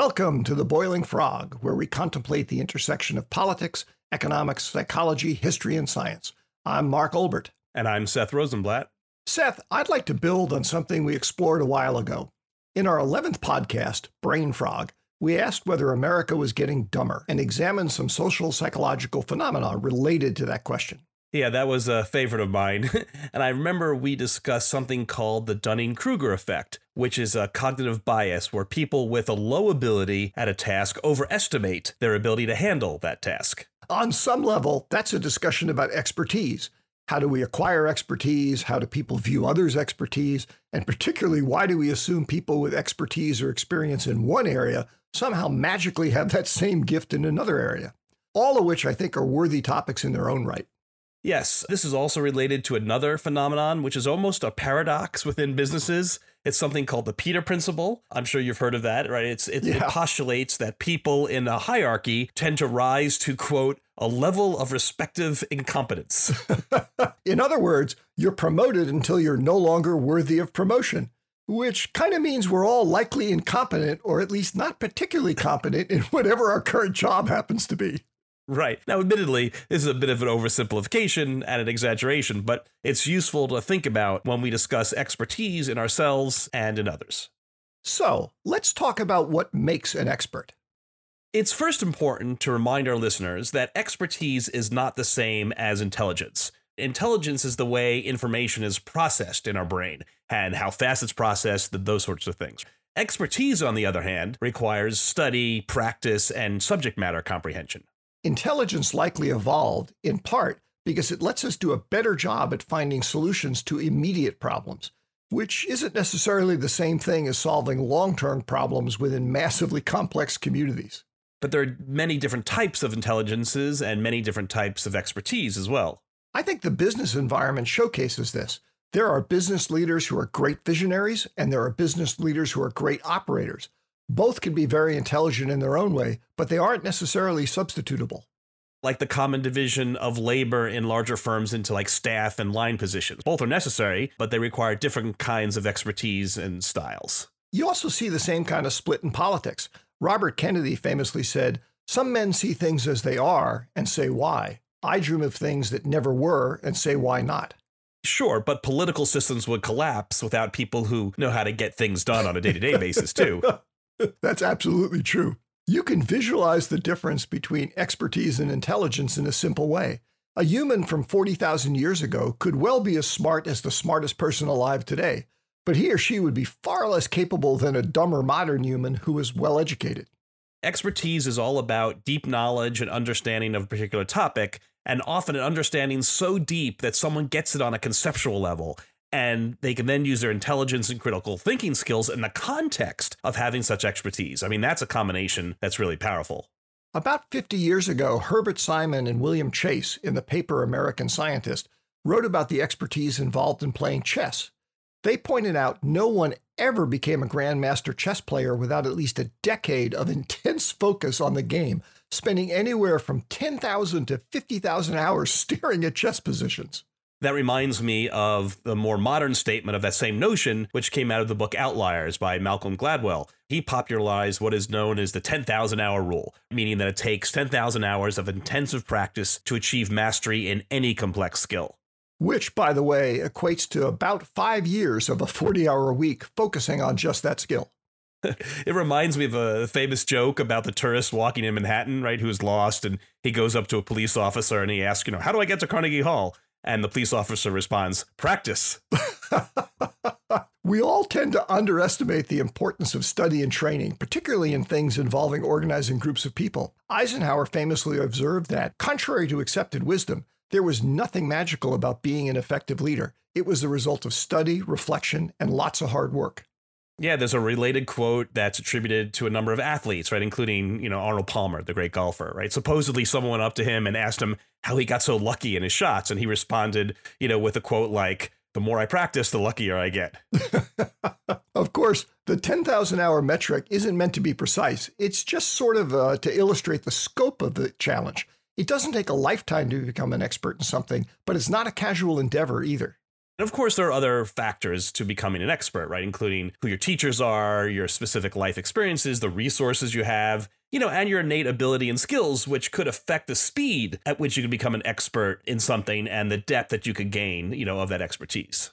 Welcome to the Boiling Frog, where we contemplate the intersection of politics, economics, psychology, history, and science. I'm Mark Olbert. And I'm Seth Rosenblatt. Seth, I'd like to build on something we explored a while ago. In our 11th podcast, Brain Frog, we asked whether America was getting dumber and examined some social psychological phenomena related to that question. Yeah, that was a favorite of mine. and I remember we discussed something called the Dunning Kruger effect, which is a cognitive bias where people with a low ability at a task overestimate their ability to handle that task. On some level, that's a discussion about expertise. How do we acquire expertise? How do people view others' expertise? And particularly, why do we assume people with expertise or experience in one area somehow magically have that same gift in another area? All of which I think are worthy topics in their own right. Yes, this is also related to another phenomenon, which is almost a paradox within businesses. It's something called the Peter Principle. I'm sure you've heard of that, right? It's, it, yeah. it postulates that people in a hierarchy tend to rise to, quote, a level of respective incompetence. in other words, you're promoted until you're no longer worthy of promotion, which kind of means we're all likely incompetent, or at least not particularly competent in whatever our current job happens to be. Right. Now, admittedly, this is a bit of an oversimplification and an exaggeration, but it's useful to think about when we discuss expertise in ourselves and in others. So, let's talk about what makes an expert. It's first important to remind our listeners that expertise is not the same as intelligence. Intelligence is the way information is processed in our brain and how fast it's processed, those sorts of things. Expertise, on the other hand, requires study, practice, and subject matter comprehension. Intelligence likely evolved, in part, because it lets us do a better job at finding solutions to immediate problems, which isn't necessarily the same thing as solving long term problems within massively complex communities. But there are many different types of intelligences and many different types of expertise as well. I think the business environment showcases this. There are business leaders who are great visionaries, and there are business leaders who are great operators. Both can be very intelligent in their own way, but they aren't necessarily substitutable. Like the common division of labor in larger firms into like staff and line positions. Both are necessary, but they require different kinds of expertise and styles. You also see the same kind of split in politics. Robert Kennedy famously said, Some men see things as they are and say why. I dream of things that never were and say why not. Sure, but political systems would collapse without people who know how to get things done on a day to day basis, too. That's absolutely true. You can visualize the difference between expertise and intelligence in a simple way. A human from 40,000 years ago could well be as smart as the smartest person alive today, but he or she would be far less capable than a dumber modern human who is well educated. Expertise is all about deep knowledge and understanding of a particular topic, and often an understanding so deep that someone gets it on a conceptual level and they can then use their intelligence and critical thinking skills in the context of having such expertise. I mean, that's a combination that's really powerful. About 50 years ago, Herbert Simon and William Chase, in the paper American Scientist, wrote about the expertise involved in playing chess. They pointed out no one ever became a grandmaster chess player without at least a decade of intense focus on the game, spending anywhere from 10,000 to 50,000 hours staring at chess positions. That reminds me of the more modern statement of that same notion, which came out of the book Outliers by Malcolm Gladwell. He popularized what is known as the 10,000 hour rule, meaning that it takes 10,000 hours of intensive practice to achieve mastery in any complex skill. Which, by the way, equates to about five years of a 40 hour week focusing on just that skill. it reminds me of a famous joke about the tourist walking in Manhattan, right, who's lost, and he goes up to a police officer and he asks, you know, how do I get to Carnegie Hall? And the police officer responds, Practice. we all tend to underestimate the importance of study and training, particularly in things involving organizing groups of people. Eisenhower famously observed that, contrary to accepted wisdom, there was nothing magical about being an effective leader. It was the result of study, reflection, and lots of hard work. Yeah, there's a related quote that's attributed to a number of athletes, right, including, you know, Arnold Palmer, the great golfer, right? Supposedly someone went up to him and asked him how he got so lucky in his shots and he responded, you know, with a quote like, "The more I practice, the luckier I get." of course, the 10,000 hour metric isn't meant to be precise. It's just sort of uh, to illustrate the scope of the challenge. It doesn't take a lifetime to become an expert in something, but it's not a casual endeavor either. And of course, there are other factors to becoming an expert, right? Including who your teachers are, your specific life experiences, the resources you have, you know, and your innate ability and skills, which could affect the speed at which you can become an expert in something and the depth that you could gain, you know, of that expertise.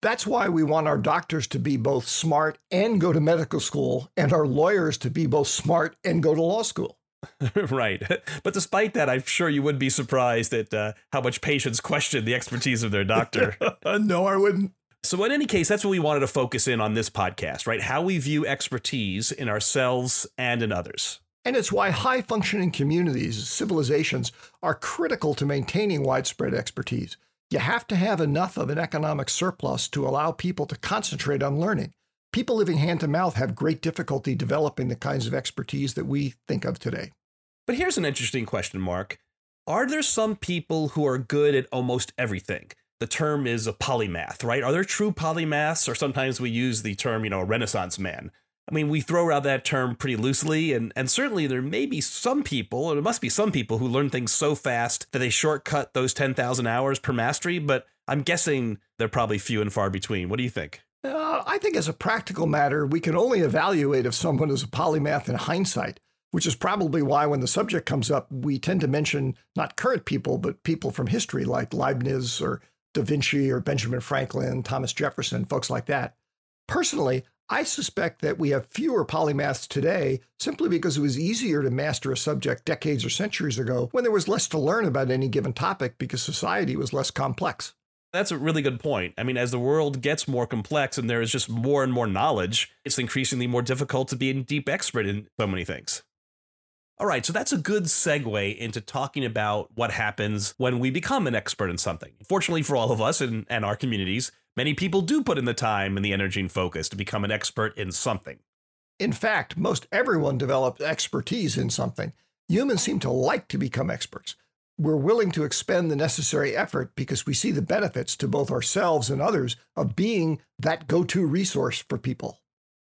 That's why we want our doctors to be both smart and go to medical school, and our lawyers to be both smart and go to law school. right. But despite that, I'm sure you would be surprised at uh, how much patients question the expertise of their doctor. no, I wouldn't. So, in any case, that's what we wanted to focus in on this podcast, right? How we view expertise in ourselves and in others. And it's why high functioning communities, civilizations, are critical to maintaining widespread expertise. You have to have enough of an economic surplus to allow people to concentrate on learning people living hand to mouth have great difficulty developing the kinds of expertise that we think of today. But here's an interesting question, Mark. Are there some people who are good at almost everything? The term is a polymath, right? Are there true polymaths, or sometimes we use the term, you know, a Renaissance man? I mean, we throw around that term pretty loosely, and, and certainly there may be some people, or there must be some people who learn things so fast that they shortcut those 10,000 hours per mastery, but I'm guessing they're probably few and far between. What do you think? Uh, I think, as a practical matter, we can only evaluate if someone is a polymath in hindsight, which is probably why when the subject comes up, we tend to mention not current people, but people from history like Leibniz or Da Vinci or Benjamin Franklin, Thomas Jefferson, folks like that. Personally, I suspect that we have fewer polymaths today simply because it was easier to master a subject decades or centuries ago when there was less to learn about any given topic because society was less complex. That's a really good point. I mean, as the world gets more complex and there is just more and more knowledge, it's increasingly more difficult to be a deep expert in so many things. All right, so that's a good segue into talking about what happens when we become an expert in something. Fortunately for all of us and, and our communities, many people do put in the time and the energy and focus to become an expert in something. In fact, most everyone develops expertise in something. Humans seem to like to become experts we're willing to expend the necessary effort because we see the benefits to both ourselves and others of being that go to resource for people.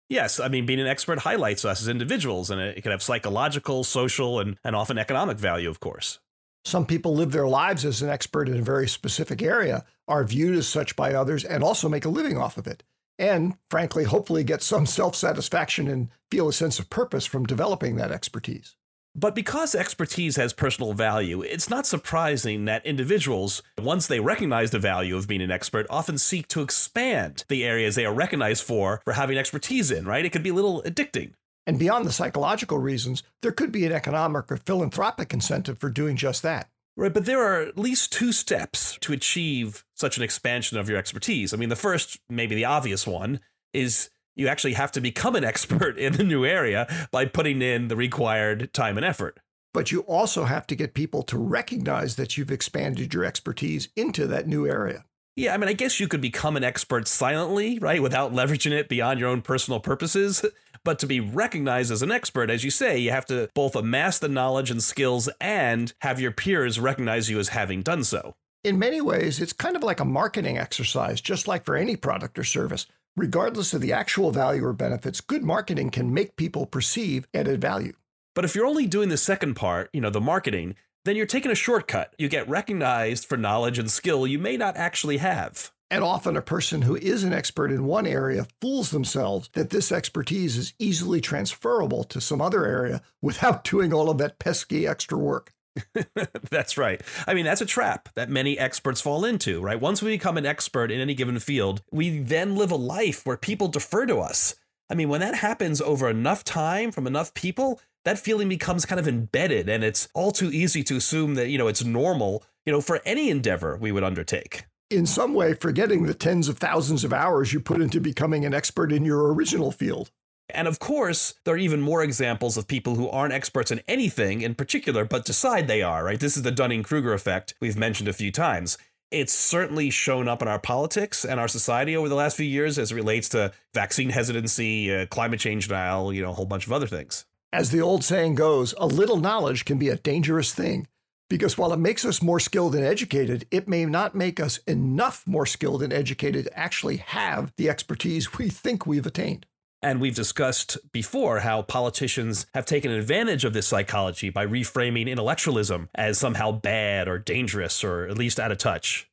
Yes, I mean, being an expert highlights us as individuals, and it can have psychological, social, and, and often economic value, of course. Some people live their lives as an expert in a very specific area, are viewed as such by others, and also make a living off of it. And frankly, hopefully get some self satisfaction and feel a sense of purpose from developing that expertise. But because expertise has personal value, it's not surprising that individuals, once they recognize the value of being an expert, often seek to expand the areas they are recognized for for having expertise in, right? It could be a little addicting. And beyond the psychological reasons, there could be an economic or philanthropic incentive for doing just that. Right, but there are at least two steps to achieve such an expansion of your expertise. I mean, the first, maybe the obvious one, is you actually have to become an expert in the new area by putting in the required time and effort. But you also have to get people to recognize that you've expanded your expertise into that new area. Yeah, I mean, I guess you could become an expert silently, right, without leveraging it beyond your own personal purposes. But to be recognized as an expert, as you say, you have to both amass the knowledge and skills and have your peers recognize you as having done so. In many ways, it's kind of like a marketing exercise, just like for any product or service. Regardless of the actual value or benefits, good marketing can make people perceive added value. But if you're only doing the second part, you know, the marketing, then you're taking a shortcut. You get recognized for knowledge and skill you may not actually have. And often a person who is an expert in one area fools themselves that this expertise is easily transferable to some other area without doing all of that pesky extra work. that's right. I mean, that's a trap that many experts fall into, right? Once we become an expert in any given field, we then live a life where people defer to us. I mean, when that happens over enough time from enough people, that feeling becomes kind of embedded and it's all too easy to assume that, you know, it's normal, you know, for any endeavor we would undertake. In some way, forgetting the tens of thousands of hours you put into becoming an expert in your original field. And of course, there are even more examples of people who aren't experts in anything in particular, but decide they are, right? This is the Dunning Kruger effect we've mentioned a few times. It's certainly shown up in our politics and our society over the last few years as it relates to vaccine hesitancy, uh, climate change denial, you know, a whole bunch of other things. As the old saying goes, a little knowledge can be a dangerous thing because while it makes us more skilled and educated, it may not make us enough more skilled and educated to actually have the expertise we think we've attained. And we've discussed before how politicians have taken advantage of this psychology by reframing intellectualism as somehow bad or dangerous or at least out of touch.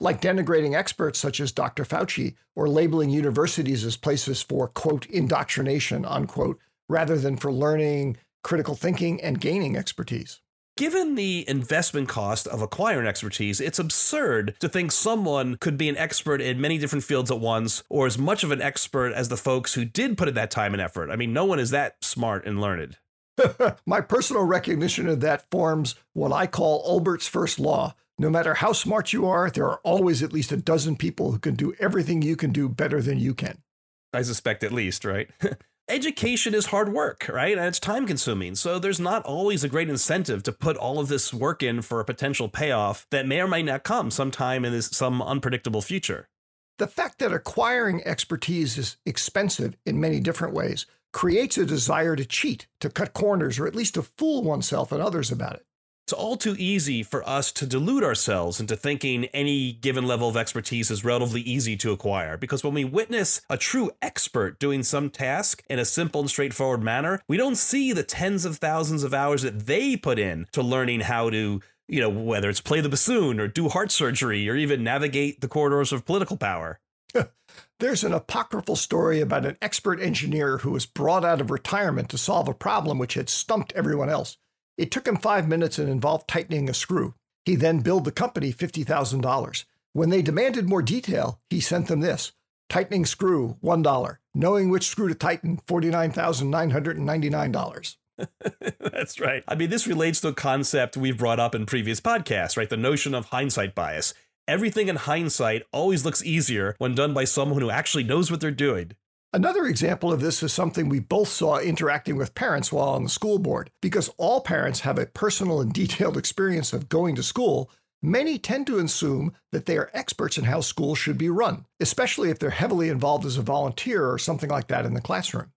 like denigrating experts such as Dr. Fauci or labeling universities as places for, quote, indoctrination, unquote, rather than for learning, critical thinking, and gaining expertise. Given the investment cost of acquiring expertise, it's absurd to think someone could be an expert in many different fields at once, or as much of an expert as the folks who did put in that time and effort. I mean, no one is that smart and learned. My personal recognition of that forms what I call Olbert's first law. No matter how smart you are, there are always at least a dozen people who can do everything you can do better than you can. I suspect at least, right? education is hard work, right? And it's time consuming. So there's not always a great incentive to put all of this work in for a potential payoff that may or may not come sometime in this, some unpredictable future. The fact that acquiring expertise is expensive in many different ways creates a desire to cheat, to cut corners, or at least to fool oneself and others about it. It's all too easy for us to delude ourselves into thinking any given level of expertise is relatively easy to acquire. Because when we witness a true expert doing some task in a simple and straightforward manner, we don't see the tens of thousands of hours that they put in to learning how to, you know, whether it's play the bassoon or do heart surgery or even navigate the corridors of political power. There's an apocryphal story about an expert engineer who was brought out of retirement to solve a problem which had stumped everyone else. It took him five minutes and involved tightening a screw. He then billed the company $50,000. When they demanded more detail, he sent them this tightening screw, $1. Knowing which screw to tighten, $49,999. That's right. I mean, this relates to a concept we've brought up in previous podcasts, right? The notion of hindsight bias. Everything in hindsight always looks easier when done by someone who actually knows what they're doing. Another example of this is something we both saw interacting with parents while on the school board. Because all parents have a personal and detailed experience of going to school, many tend to assume that they are experts in how schools should be run, especially if they're heavily involved as a volunteer or something like that in the classroom.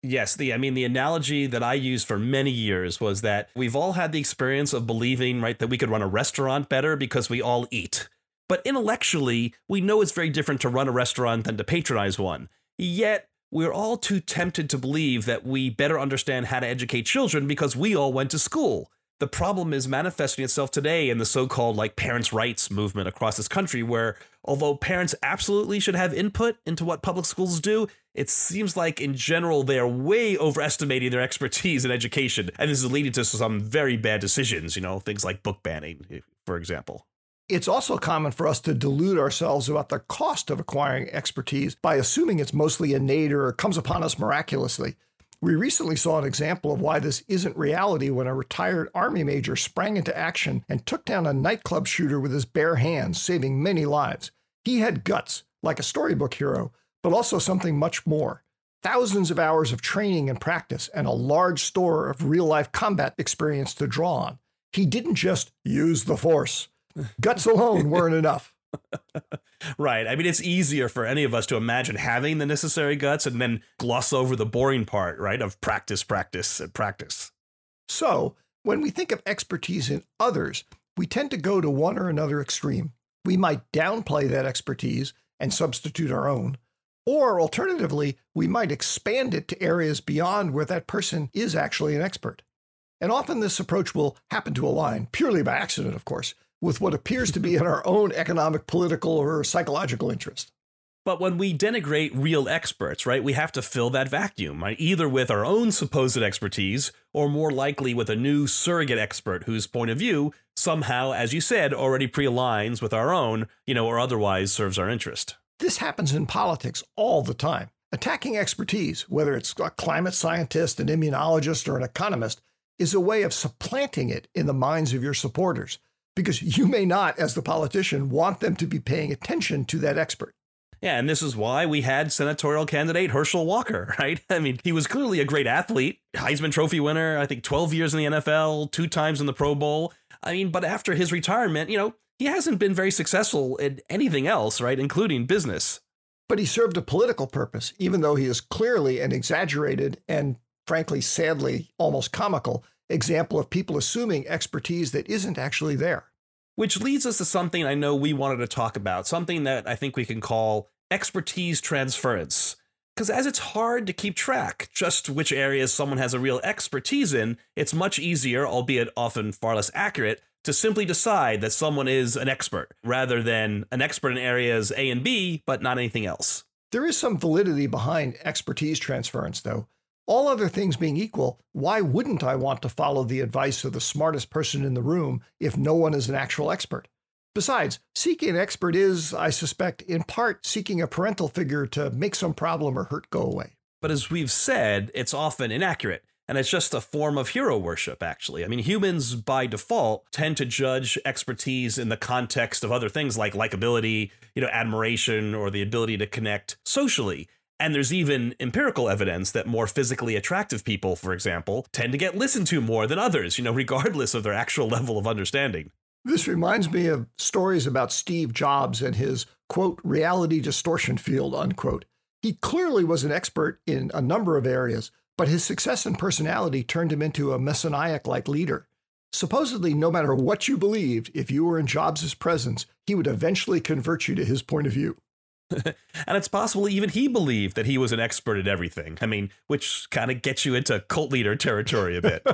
Yes, the I mean the analogy that I used for many years was that we've all had the experience of believing, right, that we could run a restaurant better because we all eat. But intellectually, we know it's very different to run a restaurant than to patronize one. Yet, we're all too tempted to believe that we better understand how to educate children because we all went to school. The problem is manifesting itself today in the so called like parents' rights movement across this country, where although parents absolutely should have input into what public schools do, it seems like in general they are way overestimating their expertise in education. And this is leading to some very bad decisions, you know, things like book banning, eh, for example. It's also common for us to delude ourselves about the cost of acquiring expertise by assuming it's mostly innate or comes upon us miraculously. We recently saw an example of why this isn't reality when a retired Army major sprang into action and took down a nightclub shooter with his bare hands, saving many lives. He had guts, like a storybook hero, but also something much more thousands of hours of training and practice, and a large store of real life combat experience to draw on. He didn't just use the Force. Guts alone weren't enough. right. I mean, it's easier for any of us to imagine having the necessary guts and then gloss over the boring part, right? Of practice, practice, and practice. So, when we think of expertise in others, we tend to go to one or another extreme. We might downplay that expertise and substitute our own. Or alternatively, we might expand it to areas beyond where that person is actually an expert. And often this approach will happen to align, purely by accident, of course, with what appears to be in our own economic, political, or psychological interest. But when we denigrate real experts, right, we have to fill that vacuum, right? either with our own supposed expertise or more likely with a new surrogate expert whose point of view somehow, as you said, already pre aligns with our own, you know, or otherwise serves our interest. This happens in politics all the time. Attacking expertise, whether it's a climate scientist, an immunologist, or an economist, is a way of supplanting it in the minds of your supporters because you may not, as the politician, want them to be paying attention to that expert. Yeah, and this is why we had senatorial candidate Herschel Walker, right? I mean, he was clearly a great athlete, Heisman Trophy winner, I think 12 years in the NFL, two times in the Pro Bowl. I mean, but after his retirement, you know, he hasn't been very successful in anything else, right, including business. But he served a political purpose, even though he is clearly an exaggerated and, frankly, sadly, almost comical example of people assuming expertise that isn't actually there. Which leads us to something I know we wanted to talk about, something that I think we can call expertise transference. Because as it's hard to keep track just which areas someone has a real expertise in, it's much easier, albeit often far less accurate, to simply decide that someone is an expert rather than an expert in areas A and B, but not anything else. There is some validity behind expertise transference, though. All other things being equal, why wouldn't I want to follow the advice of the smartest person in the room if no one is an actual expert? Besides, seeking an expert is, I suspect, in part seeking a parental figure to make some problem or hurt go away. But as we've said, it's often inaccurate. And it's just a form of hero worship, actually. I mean, humans by default tend to judge expertise in the context of other things like likability, you know, admiration, or the ability to connect socially. And there's even empirical evidence that more physically attractive people, for example, tend to get listened to more than others, you know, regardless of their actual level of understanding. This reminds me of stories about Steve Jobs and his, quote, reality distortion field, unquote. He clearly was an expert in a number of areas, but his success and personality turned him into a messianic like leader. Supposedly, no matter what you believed, if you were in Jobs' presence, he would eventually convert you to his point of view. And it's possible even he believed that he was an expert at everything. I mean, which kind of gets you into cult leader territory a bit.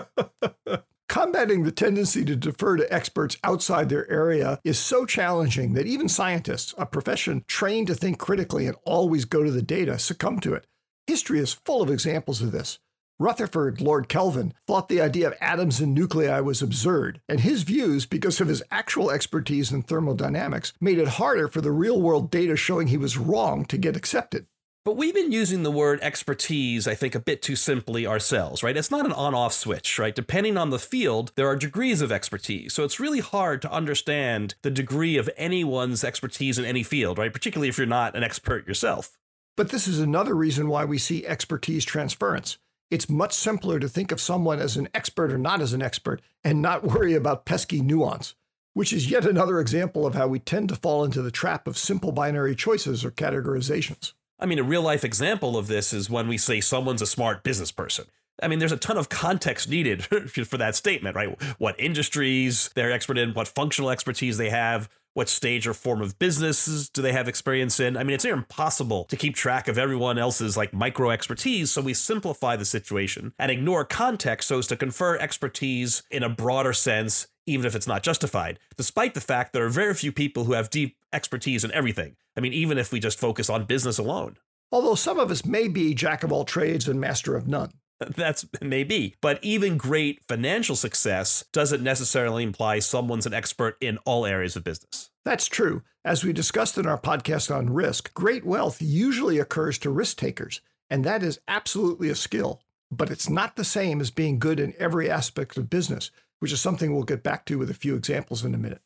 Combating the tendency to defer to experts outside their area is so challenging that even scientists, a profession trained to think critically and always go to the data, succumb to it. History is full of examples of this. Rutherford Lord Kelvin thought the idea of atoms and nuclei was absurd, and his views, because of his actual expertise in thermodynamics, made it harder for the real world data showing he was wrong to get accepted. But we've been using the word expertise, I think, a bit too simply ourselves, right? It's not an on off switch, right? Depending on the field, there are degrees of expertise. So it's really hard to understand the degree of anyone's expertise in any field, right? Particularly if you're not an expert yourself. But this is another reason why we see expertise transference. It's much simpler to think of someone as an expert or not as an expert and not worry about pesky nuance, which is yet another example of how we tend to fall into the trap of simple binary choices or categorizations. I mean, a real life example of this is when we say someone's a smart business person. I mean, there's a ton of context needed for that statement, right? What industries they're expert in, what functional expertise they have, what stage or form of businesses do they have experience in? I mean, it's near impossible to keep track of everyone else's like micro expertise, so we simplify the situation and ignore context so as to confer expertise in a broader sense, even if it's not justified, despite the fact there are very few people who have deep expertise in everything. I mean, even if we just focus on business alone. Although some of us may be jack of all trades and master of none. That's maybe. But even great financial success doesn't necessarily imply someone's an expert in all areas of business. That's true. As we discussed in our podcast on risk, great wealth usually occurs to risk takers, and that is absolutely a skill. But it's not the same as being good in every aspect of business, which is something we'll get back to with a few examples in a minute.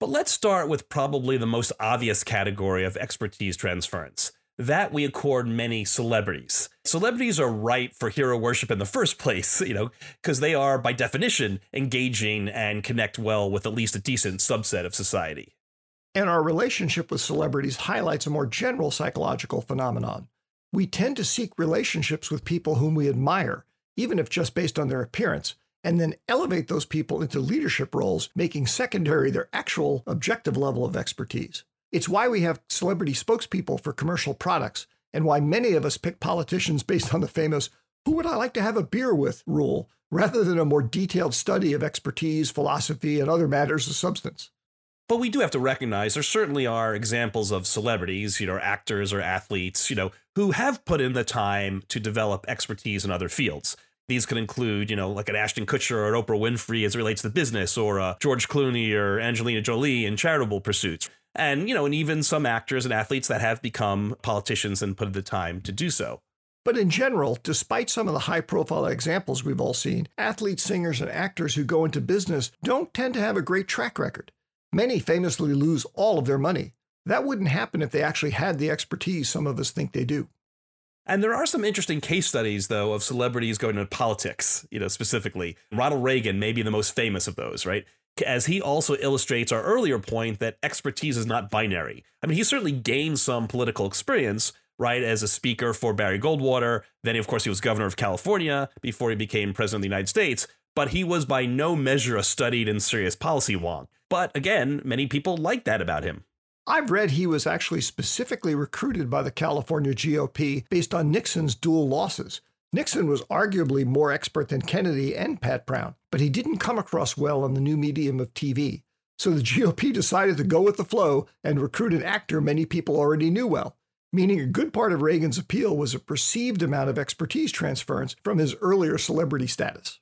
But let's start with probably the most obvious category of expertise transference that we accord many celebrities. Celebrities are ripe for hero worship in the first place, you know, because they are, by definition, engaging and connect well with at least a decent subset of society. And our relationship with celebrities highlights a more general psychological phenomenon. We tend to seek relationships with people whom we admire, even if just based on their appearance, and then elevate those people into leadership roles, making secondary their actual objective level of expertise. It's why we have celebrity spokespeople for commercial products, and why many of us pick politicians based on the famous who would I like to have a beer with rule, rather than a more detailed study of expertise, philosophy, and other matters of substance. But we do have to recognize there certainly are examples of celebrities, you know, actors or athletes, you know, who have put in the time to develop expertise in other fields. These could include, you know, like an Ashton Kutcher or an Oprah Winfrey as it relates to business, or a George Clooney or Angelina Jolie in charitable pursuits and you know, and even some actors and athletes that have become politicians and put the time to do so. But in general, despite some of the high profile examples we've all seen, athletes, singers, and actors who go into business don't tend to have a great track record. Many famously lose all of their money. That wouldn't happen if they actually had the expertise some of us think they do. And there are some interesting case studies, though, of celebrities going into politics, you know, specifically. Ronald Reagan may be the most famous of those, right? As he also illustrates our earlier point that expertise is not binary. I mean, he certainly gained some political experience, right, as a speaker for Barry Goldwater. Then, of course, he was governor of California before he became president of the United States. But he was by no measure a studied and serious policy wonk. But again, many people like that about him. I've read he was actually specifically recruited by the California GOP based on Nixon's dual losses. Nixon was arguably more expert than Kennedy and Pat Brown, but he didn't come across well on the new medium of TV. So the GOP decided to go with the flow and recruit an actor many people already knew well, meaning a good part of Reagan's appeal was a perceived amount of expertise transference from his earlier celebrity status.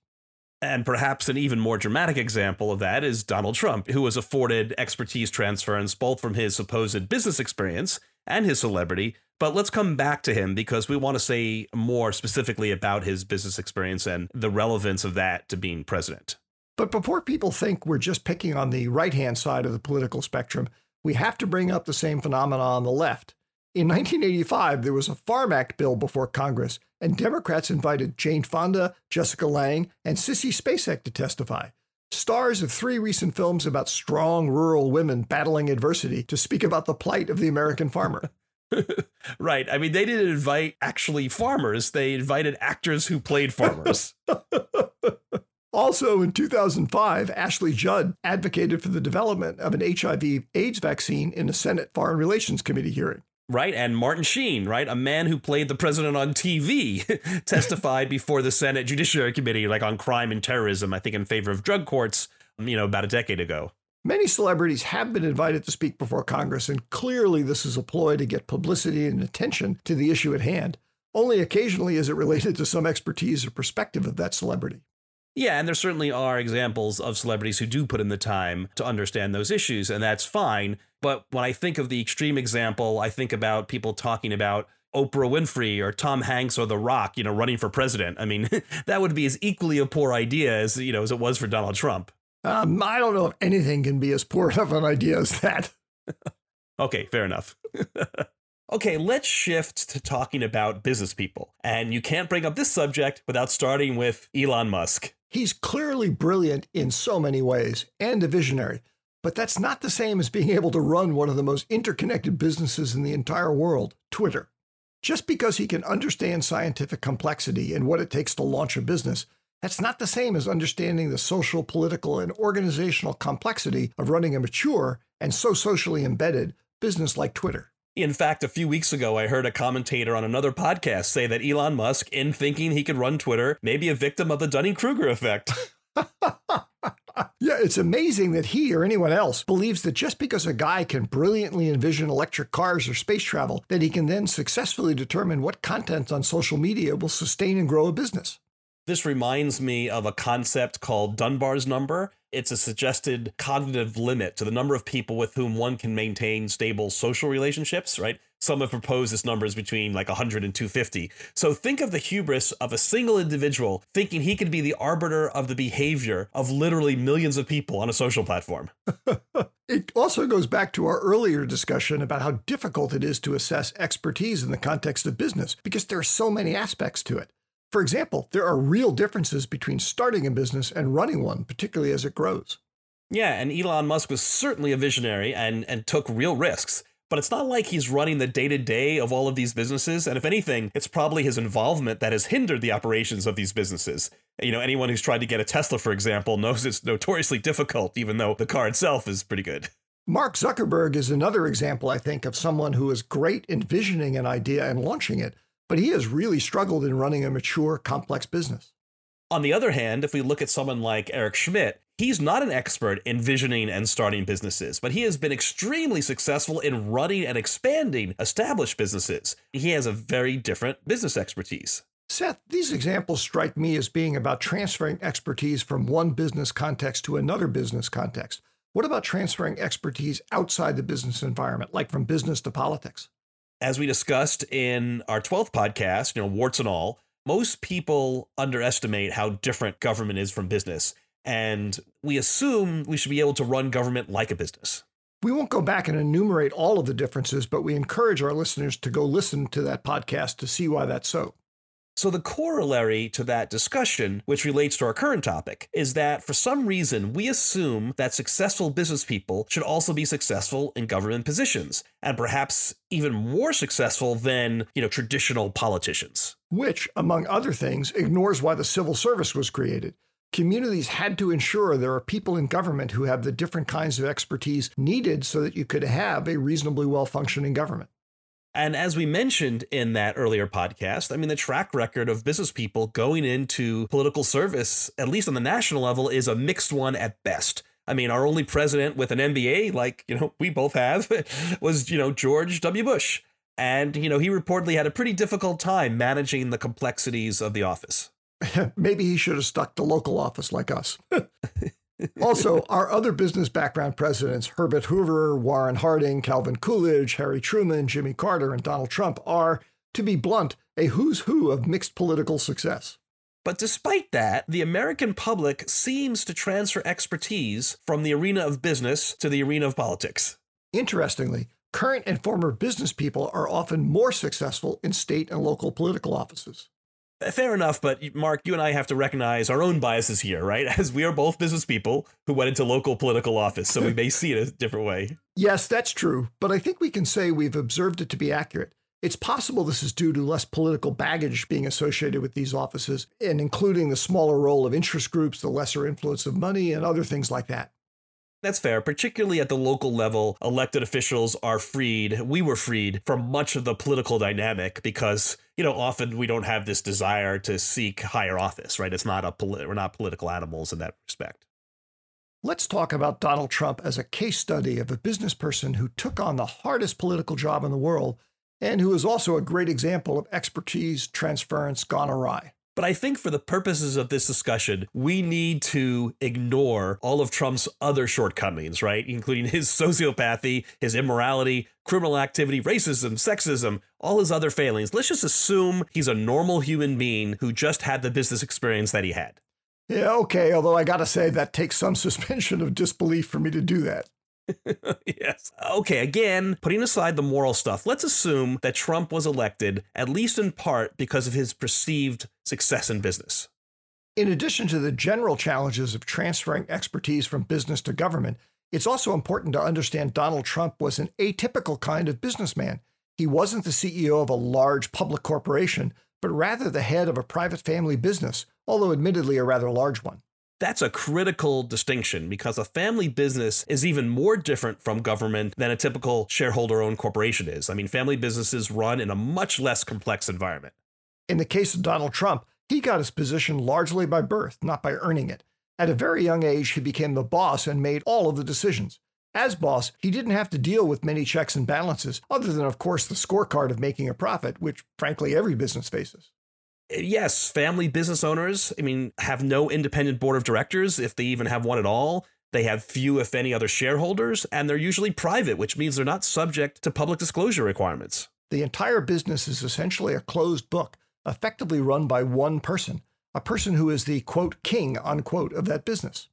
And perhaps an even more dramatic example of that is Donald Trump, who was afforded expertise transference both from his supposed business experience and his celebrity. But let's come back to him because we want to say more specifically about his business experience and the relevance of that to being president. But before people think we're just picking on the right hand side of the political spectrum, we have to bring up the same phenomena on the left. In 1985, there was a Farm Act bill before Congress, and Democrats invited Jane Fonda, Jessica Lange, and Sissy Spacek to testify. Stars of three recent films about strong rural women battling adversity to speak about the plight of the American farmer. right. I mean, they didn't invite actually farmers, they invited actors who played farmers. Also, in 2005, Ashley Judd advocated for the development of an HIV AIDS vaccine in a Senate Foreign Relations Committee hearing. Right. And Martin Sheen, right? A man who played the president on TV, testified before the Senate Judiciary Committee, like on crime and terrorism, I think in favor of drug courts, you know, about a decade ago. Many celebrities have been invited to speak before Congress, and clearly this is a ploy to get publicity and attention to the issue at hand. Only occasionally is it related to some expertise or perspective of that celebrity. Yeah, and there certainly are examples of celebrities who do put in the time to understand those issues, and that's fine. But when I think of the extreme example, I think about people talking about Oprah Winfrey or Tom Hanks or The Rock, you know, running for president. I mean, that would be as equally a poor idea as, you know, as it was for Donald Trump. Um, I don't know if anything can be as poor of an idea as that. okay, fair enough. Okay, let's shift to talking about business people. And you can't bring up this subject without starting with Elon Musk. He's clearly brilliant in so many ways and a visionary, but that's not the same as being able to run one of the most interconnected businesses in the entire world, Twitter. Just because he can understand scientific complexity and what it takes to launch a business, that's not the same as understanding the social, political, and organizational complexity of running a mature and so socially embedded business like Twitter. In fact, a few weeks ago, I heard a commentator on another podcast say that Elon Musk, in thinking he could run Twitter, may be a victim of the Dunning Kruger effect. yeah, it's amazing that he or anyone else believes that just because a guy can brilliantly envision electric cars or space travel, that he can then successfully determine what content on social media will sustain and grow a business. This reminds me of a concept called Dunbar's number. It's a suggested cognitive limit to the number of people with whom one can maintain stable social relationships, right? Some have proposed this number is between like 100 and 250. So think of the hubris of a single individual thinking he could be the arbiter of the behavior of literally millions of people on a social platform. it also goes back to our earlier discussion about how difficult it is to assess expertise in the context of business because there are so many aspects to it. For example, there are real differences between starting a business and running one, particularly as it grows. Yeah, and Elon Musk was certainly a visionary and, and took real risks. But it's not like he's running the day to day of all of these businesses. And if anything, it's probably his involvement that has hindered the operations of these businesses. You know, anyone who's tried to get a Tesla, for example, knows it's notoriously difficult, even though the car itself is pretty good. Mark Zuckerberg is another example, I think, of someone who is great envisioning an idea and launching it, but he has really struggled in running a mature, complex business. On the other hand, if we look at someone like Eric Schmidt, he's not an expert in visioning and starting businesses, but he has been extremely successful in running and expanding established businesses. He has a very different business expertise. Seth, these examples strike me as being about transferring expertise from one business context to another business context. What about transferring expertise outside the business environment, like from business to politics? As we discussed in our 12th podcast, you know, warts and all, most people underestimate how different government is from business. And we assume we should be able to run government like a business. We won't go back and enumerate all of the differences, but we encourage our listeners to go listen to that podcast to see why that's so. So, the corollary to that discussion, which relates to our current topic, is that for some reason we assume that successful business people should also be successful in government positions, and perhaps even more successful than, you know, traditional politicians. Which, among other things, ignores why the civil service was created. Communities had to ensure there are people in government who have the different kinds of expertise needed so that you could have a reasonably well functioning government. And as we mentioned in that earlier podcast, I mean, the track record of business people going into political service, at least on the national level, is a mixed one at best. I mean, our only president with an MBA, like, you know, we both have, was, you know, George W. Bush. And, you know, he reportedly had a pretty difficult time managing the complexities of the office. Maybe he should have stuck to local office like us. also, our other business background presidents, Herbert Hoover, Warren Harding, Calvin Coolidge, Harry Truman, Jimmy Carter, and Donald Trump, are, to be blunt, a who's who of mixed political success. But despite that, the American public seems to transfer expertise from the arena of business to the arena of politics. Interestingly, current and former business people are often more successful in state and local political offices. Fair enough, but Mark, you and I have to recognize our own biases here, right? As we are both business people who went into local political office, so we may see it a different way. Yes, that's true, but I think we can say we've observed it to be accurate. It's possible this is due to less political baggage being associated with these offices, and including the smaller role of interest groups, the lesser influence of money, and other things like that. That's fair. Particularly at the local level, elected officials are freed. We were freed from much of the political dynamic because, you know, often we don't have this desire to seek higher office, right? It's not a poli- we're not political animals in that respect. Let's talk about Donald Trump as a case study of a business person who took on the hardest political job in the world and who is also a great example of expertise transference gone awry. But I think for the purposes of this discussion, we need to ignore all of Trump's other shortcomings, right? Including his sociopathy, his immorality, criminal activity, racism, sexism, all his other failings. Let's just assume he's a normal human being who just had the business experience that he had. Yeah, okay, although I gotta say that takes some suspension of disbelief for me to do that. yes. Okay, again, putting aside the moral stuff, let's assume that Trump was elected, at least in part, because of his perceived success in business. In addition to the general challenges of transferring expertise from business to government, it's also important to understand Donald Trump was an atypical kind of businessman. He wasn't the CEO of a large public corporation, but rather the head of a private family business, although admittedly a rather large one. That's a critical distinction because a family business is even more different from government than a typical shareholder owned corporation is. I mean, family businesses run in a much less complex environment. In the case of Donald Trump, he got his position largely by birth, not by earning it. At a very young age, he became the boss and made all of the decisions. As boss, he didn't have to deal with many checks and balances, other than, of course, the scorecard of making a profit, which frankly every business faces Uh, yes, family business owners, I mean, have no independent board of directors if they even have one at all. They have few, if any, other shareholders, and they're usually private, which means they're not subject to public disclosure requirements. The entire business is essentially a closed book, effectively run by one person, a person who is the quote king unquote of that business.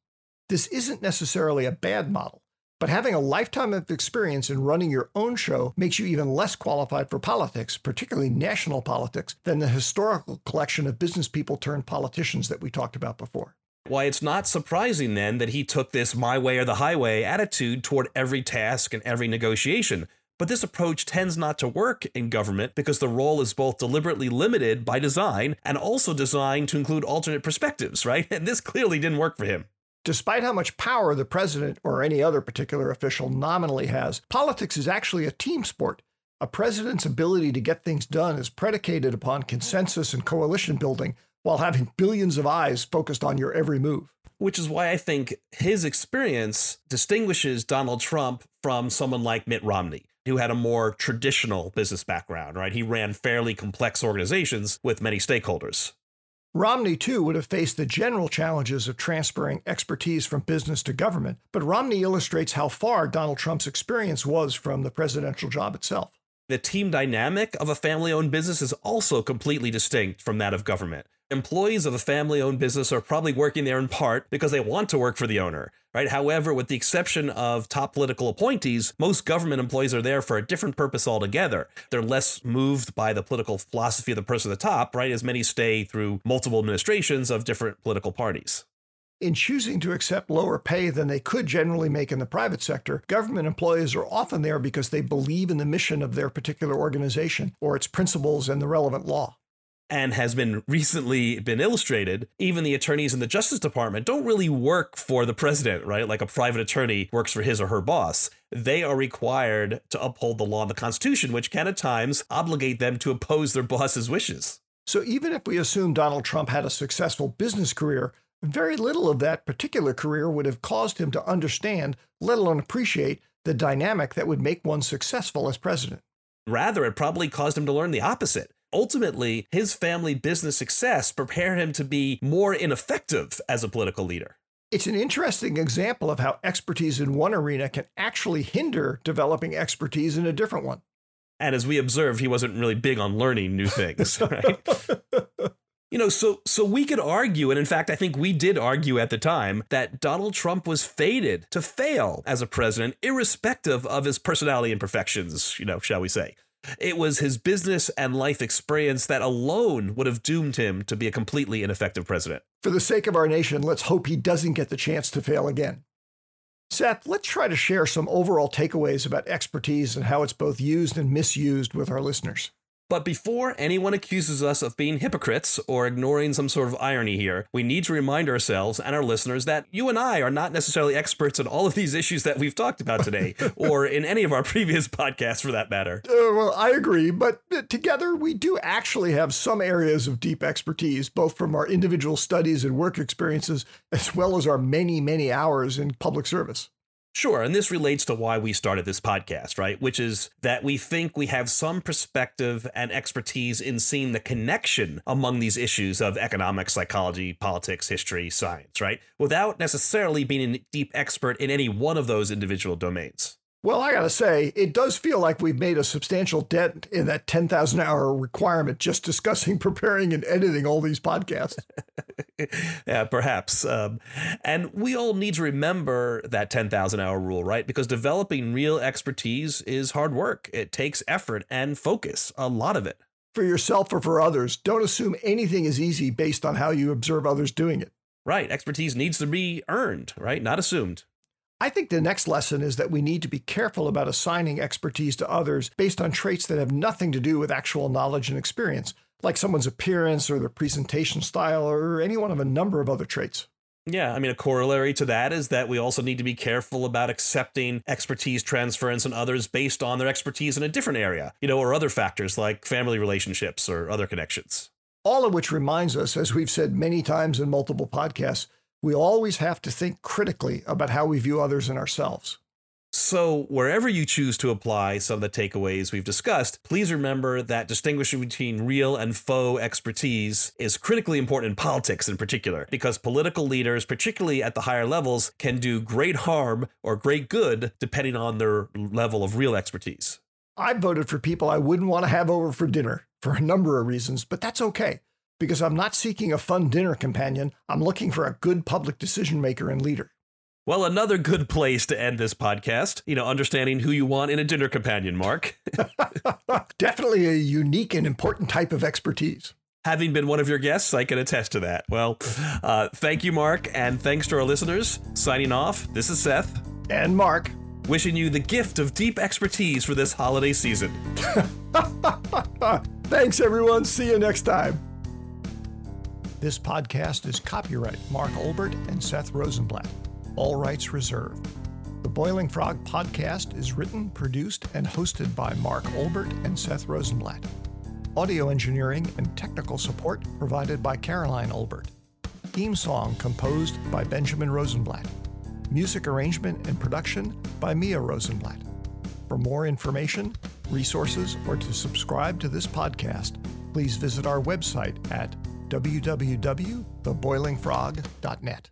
This isn't necessarily a bad model. But having a lifetime of experience in running your own show makes you even less qualified for politics, particularly national politics, than the historical collection of business people turned politicians that we talked about before. Why, it's not surprising then that he took this my way or the highway attitude toward every task and every negotiation. But this approach tends not to work in government because the role is both deliberately limited by design and also designed to include alternate perspectives, right? And this clearly didn't work for him. Despite how much power the president or any other particular official nominally has, politics is actually a team sport. A president's ability to get things done is predicated upon consensus and coalition building while having billions of eyes focused on your every move. Which is why I think his experience distinguishes Donald Trump from someone like Mitt Romney, who had a more traditional business background, right? He ran fairly complex organizations with many stakeholders. Romney, too, would have faced the general challenges of transferring expertise from business to government, but Romney illustrates how far Donald Trump's experience was from the presidential job itself. The team dynamic of a family owned business is also completely distinct from that of government employees of a family owned business are probably working there in part because they want to work for the owner, right? However, with the exception of top political appointees, most government employees are there for a different purpose altogether. They're less moved by the political philosophy of the person at the top, right? As many stay through multiple administrations of different political parties. In choosing to accept lower pay than they could generally make in the private sector, government employees are often there because they believe in the mission of their particular organization or its principles and the relevant law. And has been recently been illustrated, even the attorneys in the Justice Department don't really work for the president, right? Like a private attorney works for his or her boss. They are required to uphold the law and the Constitution, which can at times obligate them to oppose their boss's wishes. So even if we assume Donald Trump had a successful business career, very little of that particular career would have caused him to understand, let alone appreciate, the dynamic that would make one successful as president. Rather, it probably caused him to learn the opposite ultimately, his family business success prepared him to be more ineffective as a political leader. It's an interesting example of how expertise in one arena can actually hinder developing expertise in a different one. And as we observed, he wasn't really big on learning new things, right? you know, so so we could argue, and in fact, I think we did argue at the time that Donald Trump was fated to fail as a president, irrespective of his personality imperfections, you know, shall we say. It was his business and life experience that alone would have doomed him to be a completely ineffective president. For the sake of our nation, let's hope he doesn't get the chance to fail again. Seth, let's try to share some overall takeaways about expertise and how it's both used and misused with our listeners. But before anyone accuses us of being hypocrites or ignoring some sort of irony here, we need to remind ourselves and our listeners that you and I are not necessarily experts in all of these issues that we've talked about today, or in any of our previous podcasts for that matter. Uh, well, I agree, but together we do actually have some areas of deep expertise, both from our individual studies and work experiences, as well as our many, many hours in public service. Sure. And this relates to why we started this podcast, right? Which is that we think we have some perspective and expertise in seeing the connection among these issues of economics, psychology, politics, history, science, right? Without necessarily being a deep expert in any one of those individual domains. Well, I got to say, it does feel like we've made a substantial dent in that 10,000 hour requirement just discussing, preparing, and editing all these podcasts. yeah, perhaps. Um, and we all need to remember that 10,000 hour rule, right? Because developing real expertise is hard work, it takes effort and focus, a lot of it. For yourself or for others, don't assume anything is easy based on how you observe others doing it. Right. Expertise needs to be earned, right? Not assumed. I think the next lesson is that we need to be careful about assigning expertise to others based on traits that have nothing to do with actual knowledge and experience, like someone's appearance or their presentation style or any one of a number of other traits. Yeah, I mean, a corollary to that is that we also need to be careful about accepting expertise transference in others based on their expertise in a different area, you know, or other factors like family relationships or other connections. All of which reminds us, as we've said many times in multiple podcasts, we always have to think critically about how we view others and ourselves. So, wherever you choose to apply some of the takeaways we've discussed, please remember that distinguishing between real and faux expertise is critically important in politics in particular, because political leaders, particularly at the higher levels, can do great harm or great good depending on their level of real expertise. I voted for people I wouldn't want to have over for dinner for a number of reasons, but that's okay because I'm not seeking a fun dinner companion. I'm looking for a good public decision maker and leader. Well, another good place to end this podcast, you know, understanding who you want in a dinner companion, Mark. Definitely a unique and important type of expertise. Having been one of your guests, I can attest to that. Well, uh, thank you, Mark, and thanks to our listeners. Signing off, this is Seth. And Mark. Wishing you the gift of deep expertise for this holiday season. thanks, everyone. See you next time. This podcast is copyright Mark Olbert and Seth Rosenblatt. All rights reserved. The Boiling Frog podcast is written, produced, and hosted by Mark Olbert and Seth Rosenblatt. Audio engineering and technical support provided by Caroline Olbert. Theme song composed by Benjamin Rosenblatt. Music arrangement and production by Mia Rosenblatt. For more information, resources, or to subscribe to this podcast, please visit our website at www.theboilingfrog.net.